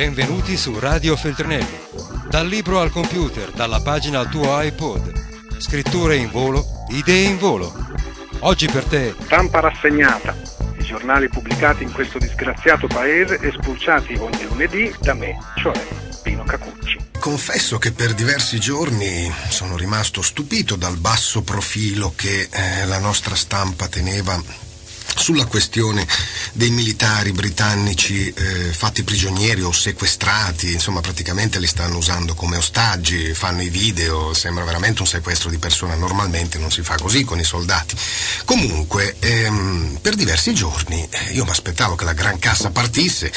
Benvenuti su Radio Feltrinelli. Dal libro al computer, dalla pagina al tuo iPod. Scritture in volo, idee in volo. Oggi per te. Stampa rassegnata. I giornali pubblicati in questo disgraziato paese e spulciati ogni lunedì da me, cioè Pino Cacucci. Confesso che per diversi giorni sono rimasto stupito dal basso profilo che eh, la nostra stampa teneva sulla questione dei militari britannici eh, fatti prigionieri o sequestrati, insomma praticamente li stanno usando come ostaggi, fanno i video, sembra veramente un sequestro di persona, normalmente non si fa così con i soldati. Comunque, ehm, per diversi giorni eh, io mi aspettavo che la Gran Cassa partisse,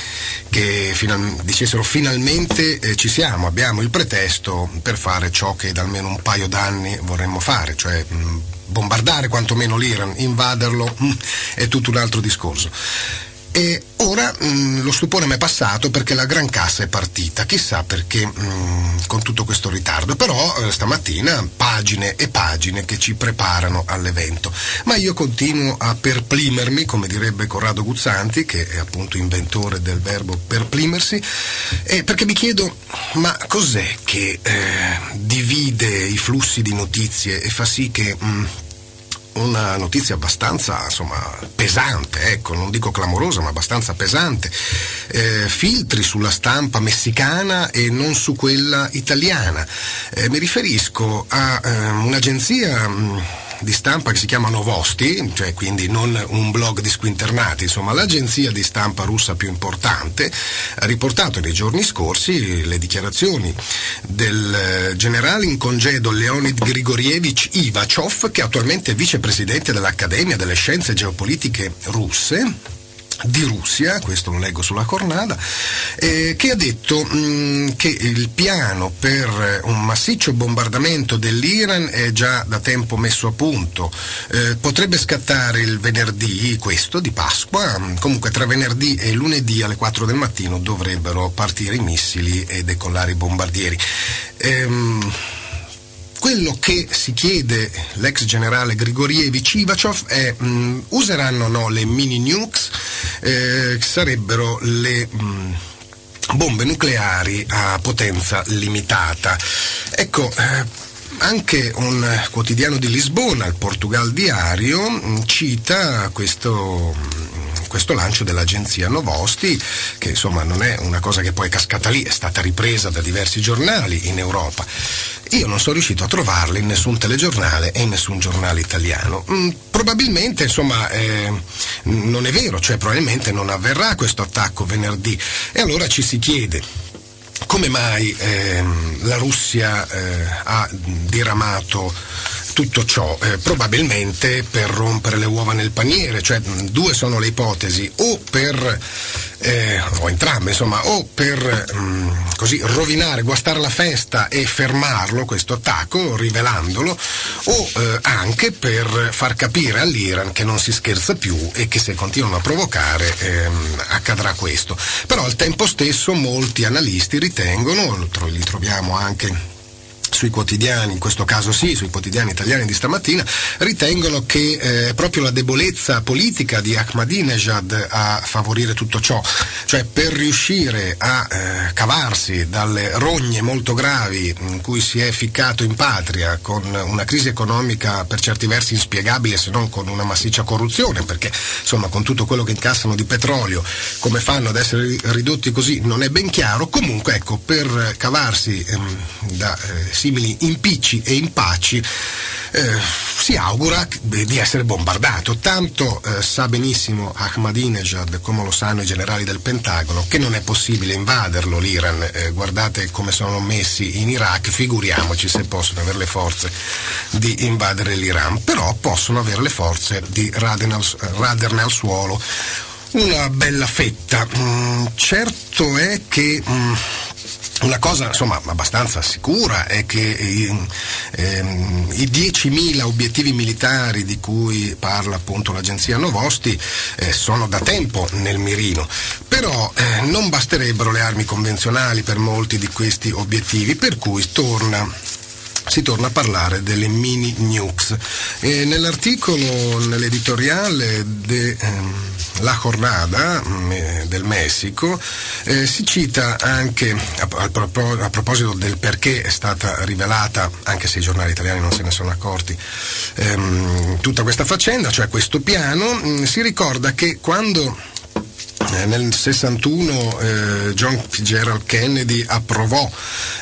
che final- dicessero finalmente eh, ci siamo, abbiamo il pretesto per fare ciò che da almeno un paio d'anni vorremmo fare, cioè mh, bombardare quantomeno l'Iran, invaderlo è tutto un altro discorso. E ora mh, lo stupore mi è passato perché la Gran Cassa è partita, chissà perché mh, con tutto questo ritardo, però eh, stamattina pagine e pagine che ci preparano all'evento. Ma io continuo a perplimermi, come direbbe Corrado Guzzanti, che è appunto inventore del verbo perplimersi, eh, perché mi chiedo, ma cos'è che eh, divide i flussi di notizie e fa sì che mh, una notizia abbastanza insomma, pesante, ecco, non dico clamorosa, ma abbastanza pesante. Eh, filtri sulla stampa messicana e non su quella italiana. Eh, mi riferisco a eh, un'agenzia. Mh, di stampa che si chiama Novosti, cioè quindi non un blog di squinternati, insomma l'agenzia di stampa russa più importante, ha riportato nei giorni scorsi le dichiarazioni del generale in congedo Leonid Grigorievich Ivachov, che attualmente è vicepresidente dell'Accademia delle Scienze Geopolitiche Russe, di Russia, questo lo leggo sulla cornada, eh, che ha detto mh, che il piano per un massiccio bombardamento dell'Iran è già da tempo messo a punto. Eh, potrebbe scattare il venerdì, questo di Pasqua, comunque tra venerdì e lunedì alle 4 del mattino dovrebbero partire i missili e decollare i bombardieri. Ehm, quello che si chiede l'ex generale Grigorievich Ivachov è mh, useranno o no le mini nukes, eh, sarebbero le mh, bombe nucleari a potenza limitata. Ecco, eh, anche un quotidiano di Lisbona, il Portugal Diario, cita questo, questo, lancio dell'agenzia Novosti, che insomma non è una cosa che poi è cascata lì, è stata ripresa da diversi giornali in Europa. Io non sono riuscito a trovarla in nessun telegiornale e in nessun giornale italiano. Mm, probabilmente, insomma, eh, non è vero, cioè probabilmente non avverrà questo attacco venerdì. E allora ci si chiede come mai ehm, la Russia eh, ha diramato tutto ciò? Eh, probabilmente per rompere le uova nel paniere, cioè due sono le ipotesi, o per eh, o entrambe, insomma, o per mh, così rovinare, guastare la festa e fermarlo, questo attacco, rivelandolo, o eh, anche per far capire all'Iran che non si scherza più e che se continuano a provocare ehm, accadrà questo. Però al tempo stesso molti analisti ritengono, li troviamo anche sui quotidiani, in questo caso sì, sui quotidiani italiani di stamattina, ritengono che è eh, proprio la debolezza politica di Ahmadinejad a favorire tutto ciò, cioè per riuscire a eh, cavarsi dalle rogne molto gravi in cui si è ficcato in patria con una crisi economica per certi versi inspiegabile se non con una massiccia corruzione, perché insomma con tutto quello che incassano di petrolio, come fanno ad essere ridotti così non è ben chiaro, comunque ecco per cavarsi ehm, da eh, simili impicci e impacci, eh, si augura di essere bombardato. Tanto eh, sa benissimo Ahmadinejad, come lo sanno i generali del Pentagono, che non è possibile invaderlo l'Iran. Eh, guardate come sono messi in Iraq, figuriamoci se possono avere le forze di invadere l'Iran, però possono avere le forze di raderne al, suolo una bella fetta. Mm, certo è che mm, una cosa insomma abbastanza sicura è che ehm, ehm, i 10.000 obiettivi militari di cui parla appunto l'agenzia Novosti eh, sono da tempo nel mirino, però eh, non basterebbero le armi convenzionali per molti di questi obiettivi, per cui torna si torna a parlare delle mini nukes. E nell'articolo, nell'editoriale de, ehm, La Jornada mm, eh, del Messico eh, si cita anche a, a, proposito del perché è stata rivelata, anche se i giornali italiani non se ne sono accorti, ehm, tutta questa faccenda, cioè questo piano, mm, si ricorda che quando eh, nel 61 eh, John Fitzgerald Kennedy approvò,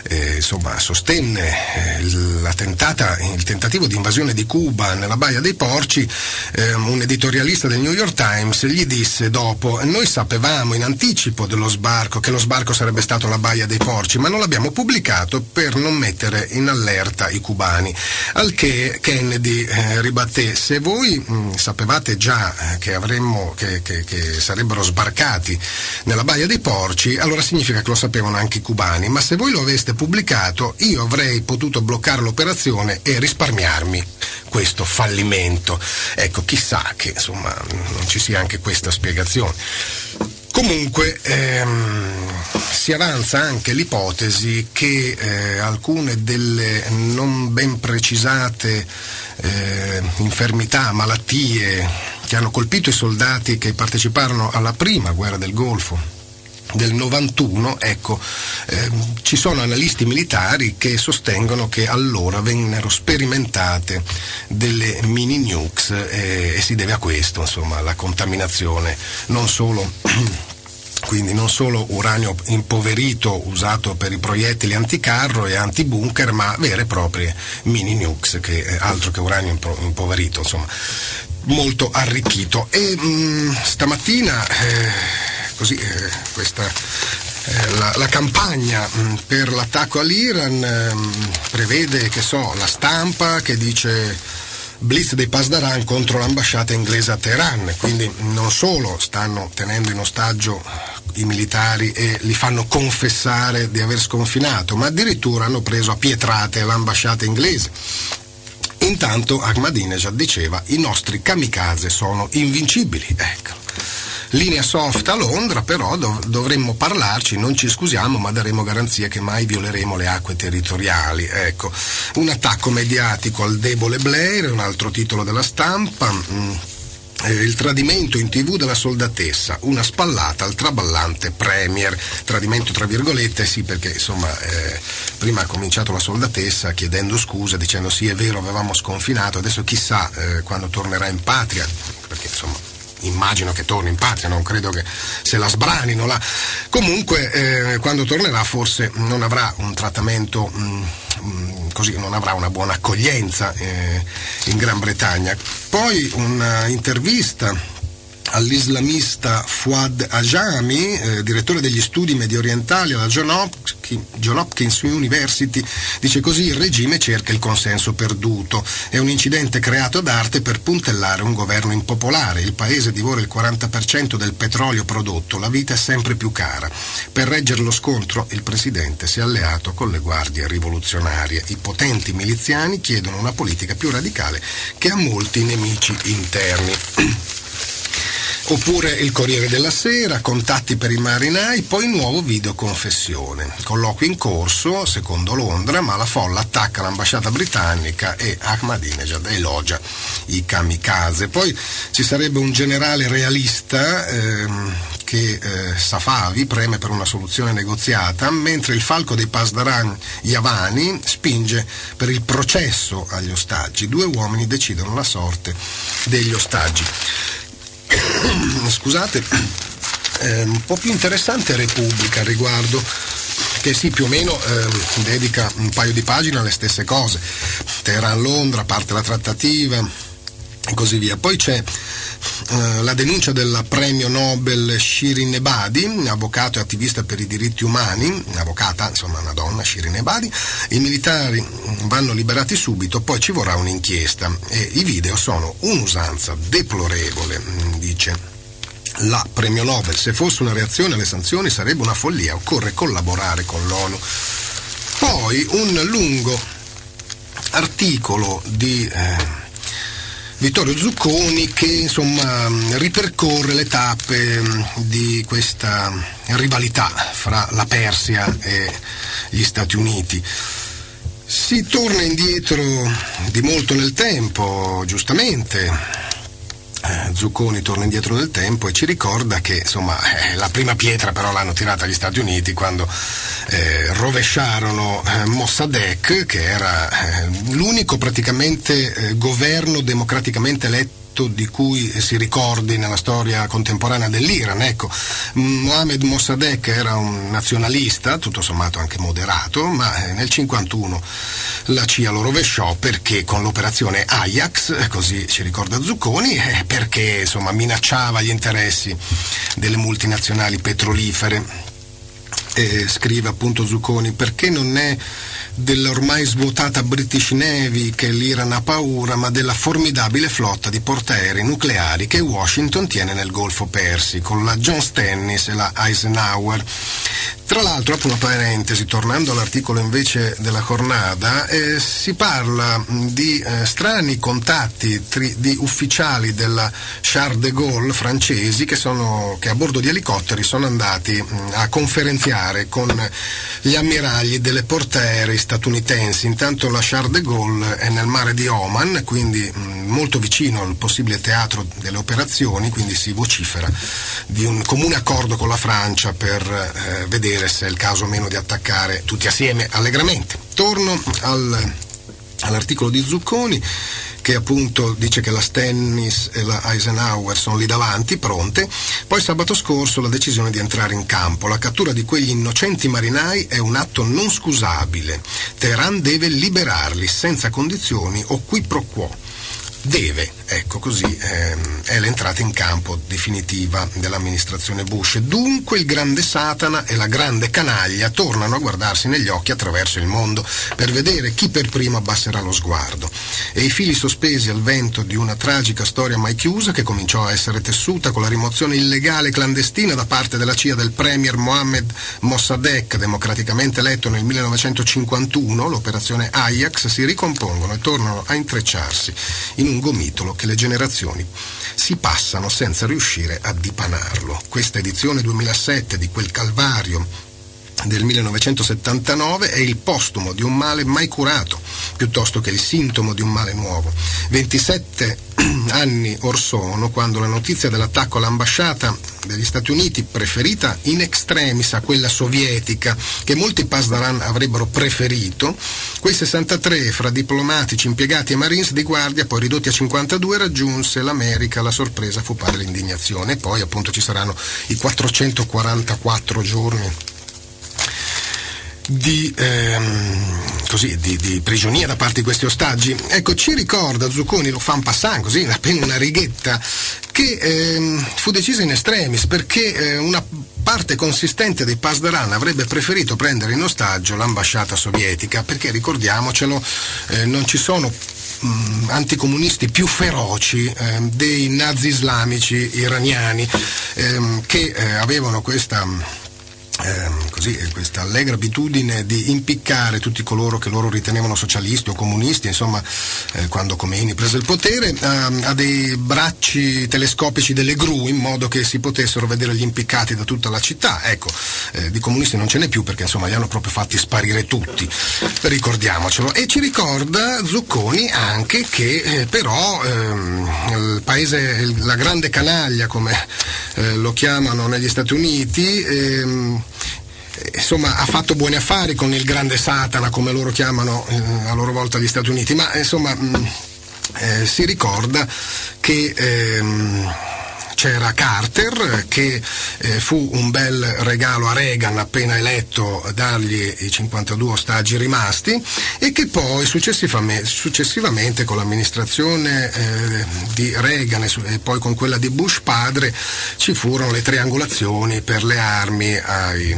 eh, insomma, sostenne eh, il tentativo di invasione di Cuba nella Baia dei Porci, eh, un editorialista del New York Times gli disse dopo, noi sapevamo in anticipo dello sbarco che lo sbarco sarebbe stato la Baia dei Porci, ma non l'abbiamo pubblicato per non mettere in allerta i cubani. Al che Kennedy ribatté, se voi mh, sapevate già che, avremmo, che, che, che sarebbero sbarcati, sbarcati nella Baia dei Porci, allora significa che lo sapevano anche i cubani, ma se voi lo aveste pubblicato io avrei potuto bloccare l'operazione e risparmiarmi questo fallimento. Ecco, chissà che insomma non ci sia anche questa spiegazione. Comunque ehm, si avanza anche l'ipotesi che eh, alcune delle non ben precisate eh, infermità, malattie che hanno colpito i soldati che parteciparono alla prima guerra del Golfo del 91, ecco, ehm, ci sono analisti militari che sostengono che allora vennero sperimentate delle mini nukes eh, e si deve a questo, insomma, la contaminazione non solo quindi non solo uranio impoverito usato per i proiettili anticarro e antibunker, ma vere e proprie mini nukes, che eh, altro che uranio impoverito, insomma molto arricchito. E mh, mm, stamattina, eh, così, eh, questa, eh, la, la, campagna mm, per l'attacco all'Iran mh, mm, prevede, che so, la stampa che dice blitz dei Pasdaran contro l'ambasciata inglese a Teheran, quindi non solo stanno tenendo in ostaggio i militari e li fanno confessare di aver sconfinato, ma addirittura hanno preso a pietrate l'ambasciata inglese Intanto Ahmadinejad diceva i nostri kamikaze sono invincibili. Ecco. Linea soft a Londra, però dov- dovremmo parlarci, non ci scusiamo, ma daremo garanzie che mai violeremo le acque territoriali. Ecco. Un attacco mediatico al debole Blair, un altro titolo della stampa. Mm eh, il tradimento in tv della soldatessa, una spallata al traballante premier, tradimento tra virgolette sì perché insomma eh, prima ha cominciato la soldatessa chiedendo scusa dicendo sì è vero avevamo sconfinato, adesso chissà eh, quando tornerà in patria, perché insomma immagino che torni in patria, non credo che se la sbranino là. Comunque eh, quando tornerà forse non avrà un trattamento mh, mm, mh, mm, così, non avrà una buona accoglienza eh, in Gran Bretagna. Poi un'intervista all'islamista Fuad Ajami, eh, direttore degli studi medio orientali alla John Hopkins, University, dice così il regime cerca il consenso perduto. È un incidente creato ad arte per puntellare un governo impopolare. Il paese divora il 40% del petrolio prodotto, la vita è sempre più cara. Per reggere lo scontro il presidente si è alleato con le guardie rivoluzionarie. I potenti miliziani chiedono una politica più radicale che ha molti nemici interni. Oppure il Corriere della Sera, contatti per i marinai, poi nuovo video confessione. Colloquio in corso, secondo Londra, ma la folla attacca l'ambasciata britannica e Ahmadinejad elogia i kamikaze. Poi ci sarebbe un generale realista ehm, che eh, Safavi preme per una soluzione negoziata, mentre il falco dei Pasdaran Yavani spinge per il processo agli ostaggi. Due uomini decidono la sorte degli ostaggi. scusate, eh, un po' più interessante Repubblica al riguardo, che sì, più o meno eh, dedica un paio di pagine alle stesse cose. Teheran-Londra, parte la trattativa e così via. Poi c'è eh, la denuncia del premio Nobel Shirin Ebadi, avvocato e attivista per i diritti umani, avvocata, insomma una donna, Shirin Ebadi, i militari vanno liberati subito, poi ci vorrà un'inchiesta e i video sono un'usanza deplorevole, mm, dice la premio Nobel. Se fosse una reazione alle sanzioni sarebbe una follia, occorre collaborare con l'ONU. Poi un lungo articolo di eh, Vittorio Zucconi che insomma ripercorre le tappe mm, di questa rivalità fra la Persia e gli Stati Uniti. Si torna indietro di molto nel tempo, giustamente, Zucconi torna indietro nel tempo e ci ricorda che insomma eh, la prima pietra però l'hanno tirata gli Stati Uniti quando eh, rovesciarono eh, Mossadegh che era eh, l'unico praticamente eh, governo democraticamente eletto fatto di cui si ricordi nella storia contemporanea dell'Iran. Ecco, Mohammed Mossadegh era un nazionalista, tutto sommato anche moderato, ma eh, nel 1951 la CIA lo rovesciò perché con l'operazione Ajax, così ci ricorda Zucconi, eh, perché insomma minacciava gli interessi delle multinazionali petrolifere. E scrive appunto Zucconi perché non è dell'ormai svuotata British Navy che l'Iran ha paura, ma della formidabile flotta di portaerei nucleari che Washington tiene nel Golfo Persico, la John Stennis e la Eisenhower. Tra l'altro, apro una parentesi, tornando all'articolo invece della Cornada, eh, si parla di eh, strani contatti tri, di ufficiali della Charles de Gaulle francesi che, sono, che, a bordo di elicotteri sono andati mh, a conferenziare con gli ammiragli delle portaerei statunitensi. Intanto la Charles de Gaulle è nel mare di Oman, quindi mh, molto vicino al possibile teatro delle operazioni, quindi si vocifera di un comune accordo con la Francia per eh, vedere se è il caso o meno di attaccare tutti assieme allegramente. Torno al, all'articolo di Zucconi che appunto dice che la Stennis e la Eisenhower sono lì davanti, pronte. Poi sabato scorso la decisione di entrare in campo. La cattura di quegli innocenti marinai è un atto non scusabile. Teheran deve liberarli senza condizioni o qui pro quo deve, ecco così ehm, è l'entrata in campo definitiva dell'amministrazione Bush. Dunque il grande Satana e la grande canaglia tornano a guardarsi negli occhi attraverso il mondo per vedere chi per primo abbasserà lo sguardo. E i fili sospesi al vento di una tragica storia mai chiusa che cominciò a essere tessuta con la rimozione illegale e clandestina da parte della CIA del premier Mohammed Mossadegh, democraticamente eletto nel 1951, l'operazione Ajax, si ricompongono e tornano a intrecciarsi in un gomitolo che le generazioni si passano senza riuscire a dipanarlo. Questa edizione 2007 di quel calvario del 1979 è il postumo di un male mai curato, piuttosto che il sintomo di un male nuovo. 27 anni or sono, quando la notizia dell'attacco all'ambasciata degli Stati Uniti, preferita in extremis a quella sovietica, che molti Pasdaran avrebbero preferito, quei 63 fra diplomatici, impiegati e marines di guardia, poi ridotti a 52, raggiunse l'America, la sorpresa fu padre l'indignazione, e poi appunto ci saranno i 444 giorni di, ehm, così, di, di, prigionia da parte di questi ostaggi. Ecco, ci ricorda Zucconi, lo fa un passant, così, appena una righetta, che ehm, fu decisa in extremis perché eh, una parte consistente dei Pasdaran avrebbe preferito prendere in ostaggio l'ambasciata sovietica, perché ricordiamocelo, eh, non ci sono mm, anticomunisti più feroci eh, dei nazi islamici iraniani ehm, che avevano questa eh, così, questa allegra abitudine di impiccare tutti coloro che loro ritenevano socialisti o comunisti, insomma, eh, quando Khomeini prese il potere, eh, a dei bracci telescopici delle gru in modo che si potessero vedere gli impiccati da tutta la città. Ecco, eh, di comunisti non ce n'è più perché insomma li hanno proprio fatti sparire tutti, ricordiamocelo. E ci ricorda Zucconi anche che eh, però ehm, il paese, la grande canaglia come eh, lo chiamano negli Stati Uniti, ehm, insomma, ha fatto buoni affari con il grande Satana, come loro chiamano eh, a loro volta gli Stati Uniti, ma insomma mh, mm, eh, si ricorda che ehm, c'era Carter che eh, fu un bel regalo a Reagan appena eletto dargli i 52 ostaggi rimasti e che poi successivamente, successivamente con l'amministrazione eh, di Reagan e, e, poi con quella di Bush padre ci furono le triangolazioni per le armi ai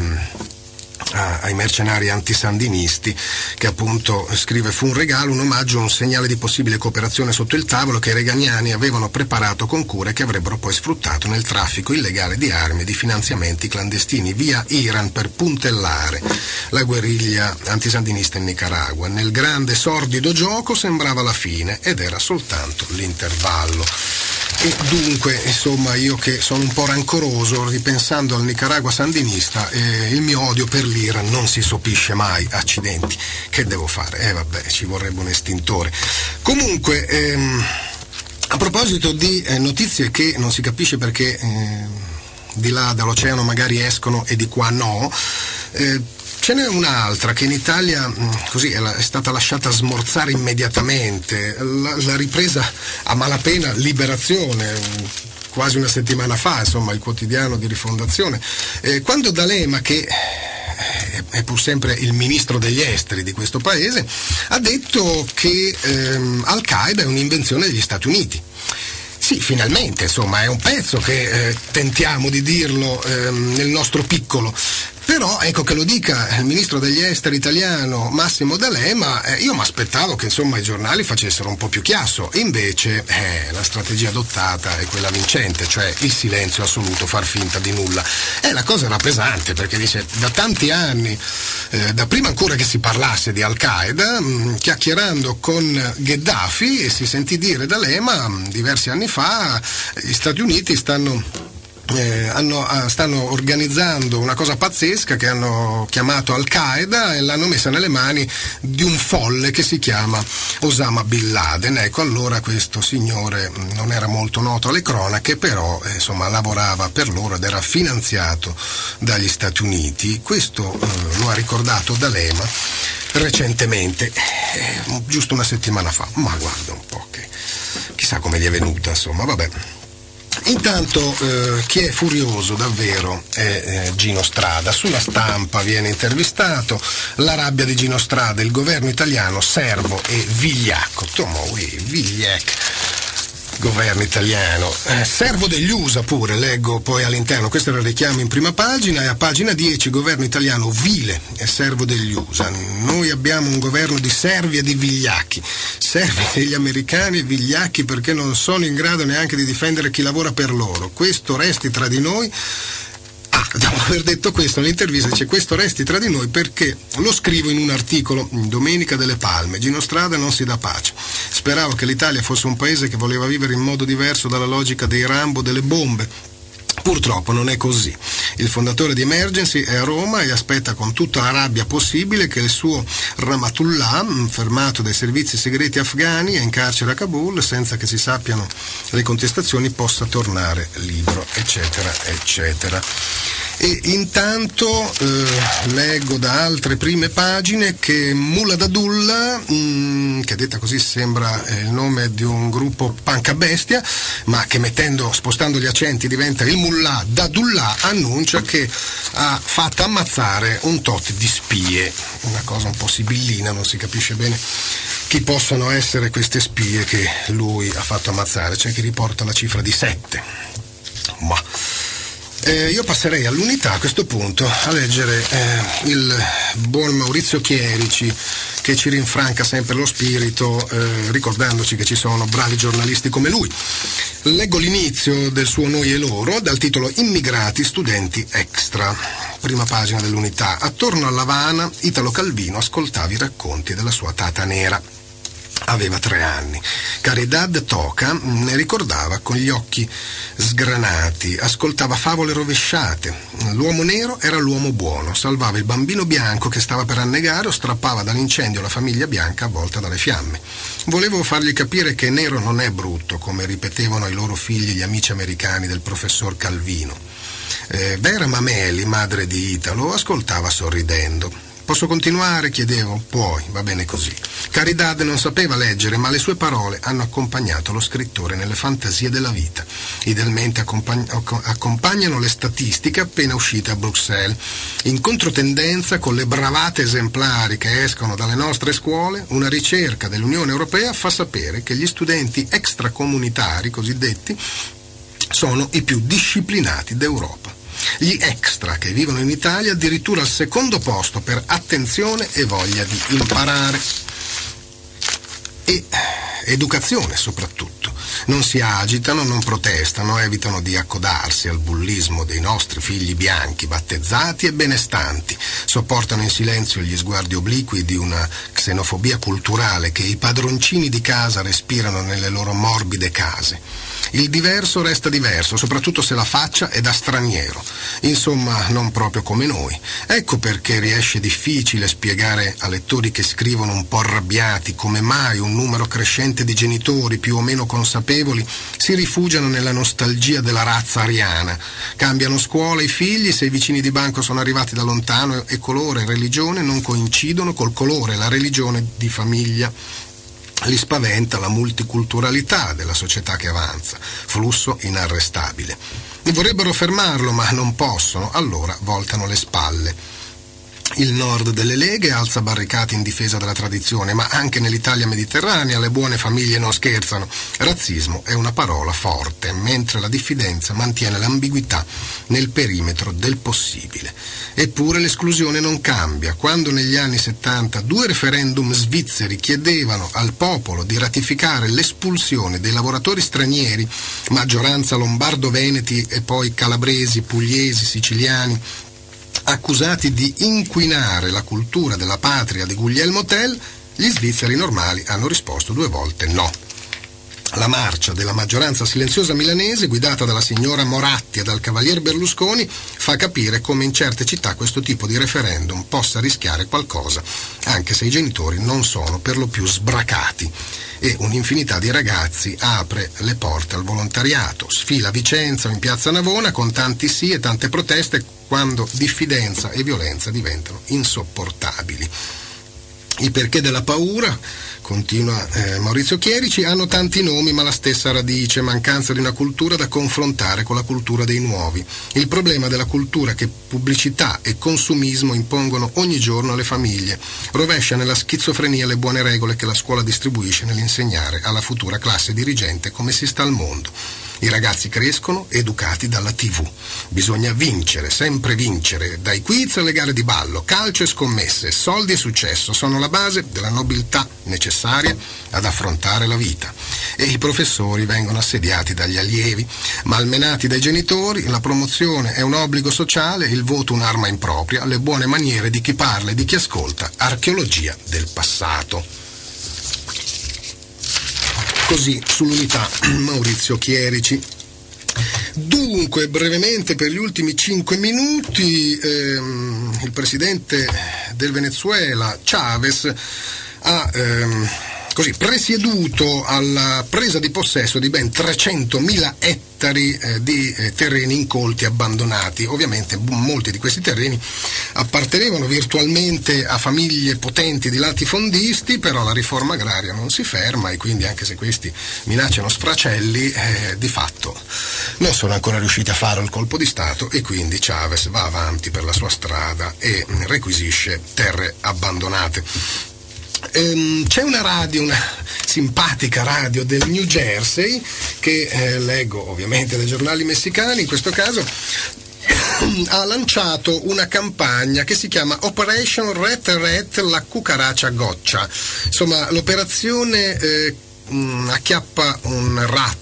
ai mercenari antisandinisti che appunto scrive fu un regalo, un omaggio, un segnale di possibile cooperazione sotto il tavolo che i reganiani avevano preparato con cura e che avrebbero poi sfruttato nel traffico illegale di armi e di finanziamenti clandestini via Iran per puntellare la guerriglia antisandinista in Nicaragua. Nel grande sordido gioco sembrava la fine ed era soltanto l'intervallo. E dunque, insomma, io che sono un po' rancoroso, ripensando al Nicaragua sandinista, eh, il mio odio per l'Iran non si sopisce mai, accidenti. Che devo fare? Eh vabbè, ci vorrebbe un estintore. Comunque, ehm, A proposito di eh, notizie che non si capisce perché eh, di là dall'oceano magari escono e di qua no, eh, ce n'è un'altra che in Italia mm, così è, stata lasciata smorzare immediatamente, la, la ripresa a malapena Liberazione mm, quasi una settimana fa, insomma, il quotidiano di rifondazione, eh, quando D'Alema, che è pur sempre il ministro degli esteri di questo paese, ha detto che ehm, Al-Qaeda è un'invenzione degli Stati Uniti. Sì, finalmente, insomma, è un pezzo che eh, tentiamo di dirlo ehm, nel nostro piccolo, però ecco che lo dica il ministro degli esteri italiano Massimo D'Alema, eh, io mi aspettavo che insomma i giornali facessero un po' più chiasso, invece eh, la strategia adottata è quella vincente, cioè il silenzio assoluto, far finta di nulla. E la cosa era pesante perché dice da tanti anni, eh, da prima ancora che si parlasse di Al-Qaeda, mh, mm, chiacchierando con Gheddafi si sentì dire D'Alema mh, diversi anni fa, gli Stati Uniti stanno eh, hanno, ah, stanno organizzando una cosa pazzesca che hanno chiamato Al-Qaeda e l'hanno messa nelle mani di un folle che si chiama Osama Bin Laden. Ecco, allora questo signore mm, non era molto noto alle cronache, però eh, insomma lavorava per loro ed era finanziato dagli Stati Uniti. Questo eh, lo ha ricordato D'Alema recentemente, eh, giusto una settimana fa. Ma guarda un po' che chissà come gli è venuta, insomma, vabbè. Intanto eh, chi è furioso davvero è eh, Gino Strada. Sulla stampa viene intervistato la rabbia di Gino Strada, il governo italiano servo e vigliacco. Tomo, vigliacco governo italiano. Eh, servo degli USA pure, leggo poi all'interno, questo era il richiamo in prima pagina e a pagina 10 governo italiano vile e servo degli USA. Noi abbiamo un governo di servi e di vigliacchi, servi degli americani e vigliacchi perché non sono in grado neanche di difendere chi lavora per loro. Questo resti tra di noi dopo aver detto questo nell'intervista dice questo resti tra di noi perché lo scrivo in un articolo Domenica delle Palme. Gino Strada non si dà pace. Speravo che l'Italia fosse un paese che voleva vivere in modo diverso dalla logica dei Rambo delle bombe Purtroppo non è così. Il fondatore di Emergency è a Roma e aspetta con tutta la rabbia possibile che il suo Ramatullah, fermato dai servizi segreti afghani e in carcere a Kabul, senza che si sappiano le contestazioni, possa tornare libero, eccetera, eccetera. E intanto eh, leggo da altre prime pagine che Mula Dadulla, mh, che detta così sembra eh, il nome di un gruppo panca bestia, ma che mettendo, spostando gli accenti diventa il Mullah Dadullah, annuncia che ha fatto ammazzare un tot di spie. Una cosa un po' sibillina, non si capisce bene chi possano essere queste spie che lui ha fatto ammazzare. C'è chi riporta la cifra di sette. Ma eh, io passerei all'unità a questo punto a leggere eh, il buon Maurizio Chierici che ci rinfranca sempre lo spirito eh, ricordandoci che ci sono bravi giornalisti come lui. Leggo l'inizio del suo Noi e loro dal titolo Immigrati, studenti extra. Prima pagina dell'unità. Attorno alla Havana, Italo Calvino ascoltava i racconti della sua tata nera aveva tre anni. Caridad Toca ne ricordava con gli occhi sgranati, ascoltava favole rovesciate. L'uomo nero era l'uomo buono, salvava il bambino bianco che stava per annegare o strappava dall'incendio la famiglia bianca avvolta dalle fiamme. Volevo fargli capire che nero non è brutto, come ripetevano ai loro figli gli amici americani del professor Calvino. Eh, Vera Mameli, madre di Italo, ascoltava sorridendo. Posso continuare? chiedevo. Puoi, va bene così. Caridad non sapeva leggere, ma le sue parole hanno accompagnato lo scrittore nelle fantasie della vita. Idealmente accompagn- accompagnano le statistiche appena uscite a Bruxelles. In controtendenza con le bravate esemplari che escono dalle nostre scuole, una ricerca dell'Unione Europea fa sapere che gli studenti extracomunitari cosiddetti sono i più disciplinati d'Europa. Gli extra che vivono in Italia addirittura al secondo posto per attenzione e voglia di imparare. E educazione soprattutto. Non si agitano, non protestano, evitano di accodarsi al bullismo dei nostri figli bianchi, battezzati e benestanti, sopportano in silenzio gli sguardi obliqui di una xenofobia culturale che i padroncini di casa respirano nelle loro morbide case il diverso resta diverso, soprattutto se la faccia è da straniero. Insomma, non proprio come noi. Ecco perché riesce difficile spiegare a lettori che scrivono un po' arrabbiati come mai un numero crescente di genitori più o meno consapevoli si rifugiano nella nostalgia della razza ariana. Cambiano scuola i figli se i vicini di banco sono arrivati da lontano e colore e religione non coincidono col colore e la religione di famiglia li spaventa la multiculturalità della società che avanza, flusso inarrestabile. E vorrebbero fermarlo, ma non possono, allora voltano le spalle. Il nord delle leghe alza barricate in difesa della tradizione, ma anche nell'Italia mediterranea le buone famiglie non scherzano. Razzismo è una parola forte, mentre la diffidenza mantiene l'ambiguità nel perimetro del possibile. Eppure l'esclusione non cambia. Quando negli anni 70 due referendum svizzeri chiedevano al popolo di ratificare l'espulsione dei lavoratori stranieri, maggioranza lombardo-veneti e poi calabresi, pugliesi, siciliani, accusati di inquinare la cultura della patria di Guglielmo Tell, gli svizzeri normali hanno risposto due volte no. La marcia della maggioranza silenziosa milanese, guidata dalla signora Moratti e dal cavalier Berlusconi, fa capire come in certe città questo tipo di referendum possa rischiare qualcosa, anche se i genitori non sono per lo più sbracati. E un'infinità di ragazzi apre le porte al volontariato, sfila Vicenza in piazza Navona con tanti sì e tante proteste quando diffidenza e violenza diventano insopportabili. I perché della paura, continua eh, Maurizio Chierici, hanno tanti nomi ma la stessa radice, mancanza di una cultura da confrontare con la cultura dei nuovi. Il problema della cultura che pubblicità e consumismo impongono ogni giorno alle famiglie rovescia nella schizofrenia le buone regole che la scuola distribuisce nell'insegnare alla futura classe dirigente come si sta al mondo. I ragazzi crescono educati dalla TV. Bisogna vincere, sempre vincere, dai quiz alle gare di ballo, calcio e scommesse, soldi e successo sono la base della nobiltà necessaria ad affrontare la vita. E i professori vengono assediati dagli allievi, malmenati dai genitori, la promozione è un obbligo sociale, il voto un'arma impropria, le buone maniere di chi parla e di chi ascolta, archeologia del passato. Così sull'unità Maurizio Chierici. Dunque, brevemente per gli ultimi cinque minuti, ehm, il presidente del Venezuela, Chavez, ha ehm, così, presieduto alla presa di possesso di ben 300.000 ettari eh, di eh, terreni incolti abbandonati. Ovviamente molti di questi terreni appartenevano virtualmente a famiglie potenti di latifondisti, però la riforma agraria non si ferma e quindi anche se questi minacciano sfracelli, eh, di fatto non sono ancora riusciti a fare il colpo di Stato e quindi Chavez va avanti per la sua strada e requisisce terre abbandonate. Ehm, c'è una radio, una simpatica radio del New Jersey, che eh, leggo ovviamente dai giornali messicani, in questo caso ha lanciato una campagna che si chiama Operation Red Red la cucaraccia goccia. Insomma, l'operazione eh, acchiappa un ratto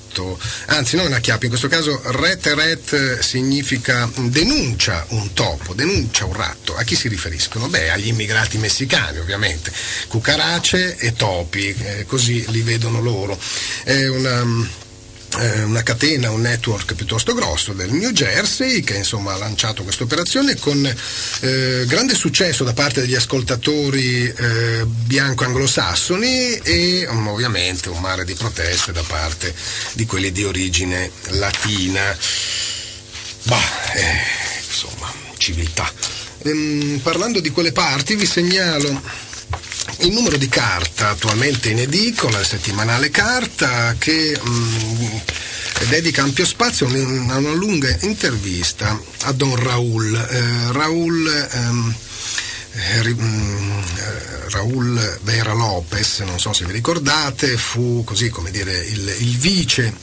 anzi non una chiappa, in questo caso ret ret significa denuncia un topo, denuncia un ratto. A chi si riferiscono? Beh, agli immigrati messicani ovviamente, cucarace e topi, eh, così li vedono loro. È una eh, una catena, un network piuttosto grosso del New Jersey che insomma ha lanciato questa operazione con eh, grande successo da parte degli ascoltatori eh, bianco-anglosassoni e um, ovviamente un mare di proteste da parte di quelli di origine latina. Bah, eh, insomma, civiltà. Ehm, parlando di quelle parti vi segnalo il numero di carta attualmente in edicola, il settimanale carta, che mh, mm, dedica ampio spazio a una, lunga intervista a Don Raul. Eh, Raul ehm, eh, mm, eh, Raul Vera Lopez, non so se vi ricordate, fu così come dire il, il vice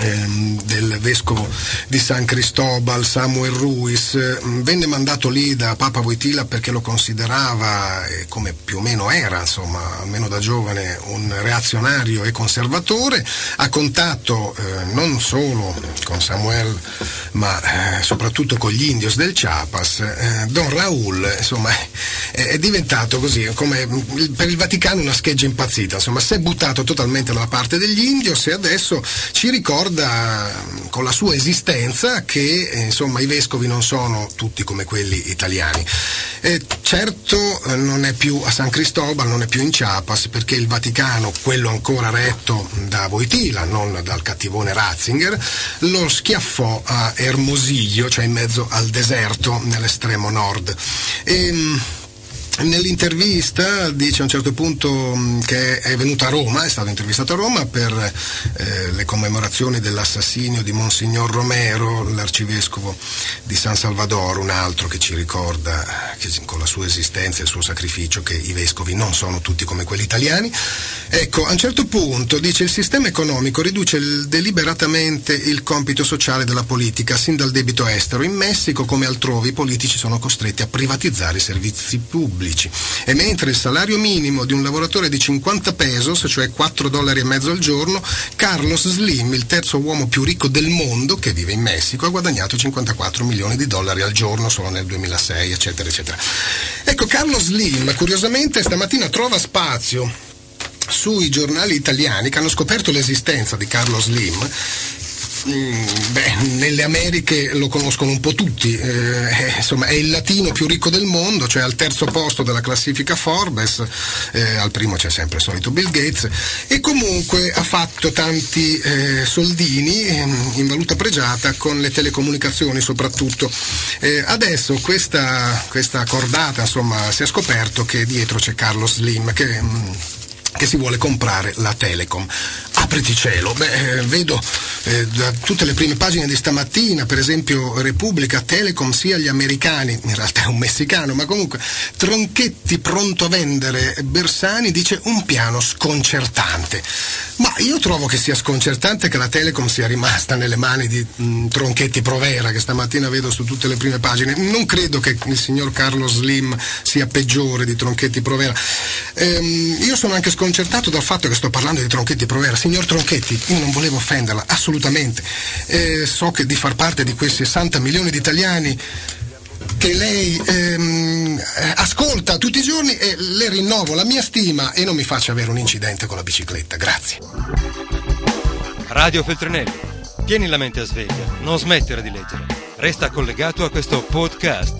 Ehm, del vescovo di San Cristobal, Samuel Ruiz, mm, venne mandato lì da Papa Voitila perché lo considerava, eh, come più o meno era, insomma, almeno da giovane, un reazionario e conservatore, ha contatto eh, non solo con Samuel, ma eh, soprattutto con gli indios del Chiapas. Eh, Don Raul, insomma, è diventato così, come per il Vaticano una scheggia impazzita, insomma, si è buttato totalmente dalla parte degli indios e adesso ci ricorda ricorda con la sua esistenza che eh, insomma, i vescovi non sono tutti come quelli italiani. E certo eh, non è più a San Cristobal, non è più in Chiapas perché il Vaticano, quello ancora retto da Voitila, non dal cattivone Ratzinger, lo schiaffò a Ermosillo, cioè in mezzo al deserto nell'estremo nord. E, ehm, Nell'intervista dice a un certo punto mm, che è venuto a Roma, è stato intervistato a Roma per eh, le commemorazioni dell'assassinio di Monsignor Romero, l'arcivescovo di San Salvador, un altro che ci ricorda che con la sua esistenza e il suo sacrificio che i vescovi non sono tutti come quelli italiani. Ecco, a un certo punto dice il sistema economico riduce il, deliberatamente il compito sociale della politica sin dal debito estero. In Messico come altrove i politici sono costretti a privatizzare i servizi pubblici pubblici. E mentre il salario minimo di un lavoratore è di 50 pesos, cioè 4 dollari e mezzo al giorno, Carlos Slim, il terzo uomo più ricco del mondo che vive in Messico, ha guadagnato 54 milioni di dollari al giorno solo nel 2006, eccetera, eccetera. Ecco, Carlos Slim, curiosamente, stamattina trova spazio sui giornali italiani che hanno scoperto l'esistenza di Carlos Slim beh, nelle Americhe lo conoscono un po' tutti, eh, insomma è il latino più ricco del mondo, cioè al terzo posto della classifica Forbes, eh, al primo c'è sempre il solito Bill Gates e comunque ha fatto tanti eh, soldini ehm, in valuta pregiata con le telecomunicazioni soprattutto. Eh, adesso questa, questa cordata insomma si è scoperto che dietro c'è Carlos Slim che... Mm, che si vuole comprare la Telecom. Apriti cielo, beh, eh, vedo eh, da tutte le prime pagine di stamattina, per esempio Repubblica, Telecom, sia gli americani, in realtà è un messicano, ma comunque Tronchetti pronto a vendere, Bersani dice un piano sconcertante. Ma io trovo che sia sconcertante che la Telecom sia rimasta nelle mani di mh, mm, Tronchetti Provera, che stamattina vedo su tutte le prime pagine. Non credo che il signor Carlo Slim sia peggiore di Tronchetti Provera. Ehm, io sono anche sconcertato dal fatto che sto parlando di Tronchetti Provera. Signor Tronchetti, io non volevo offenderla, assolutamente. Eh, so che di far parte di quei 60 milioni di italiani che lei ehm, ascolta tutti i giorni e le rinnovo la mia stima e non mi faccia avere un incidente con la bicicletta. Grazie. Radio Feltrinelli, tieni la mente a sveglia, non smettere di leggere. Resta collegato a questo podcast.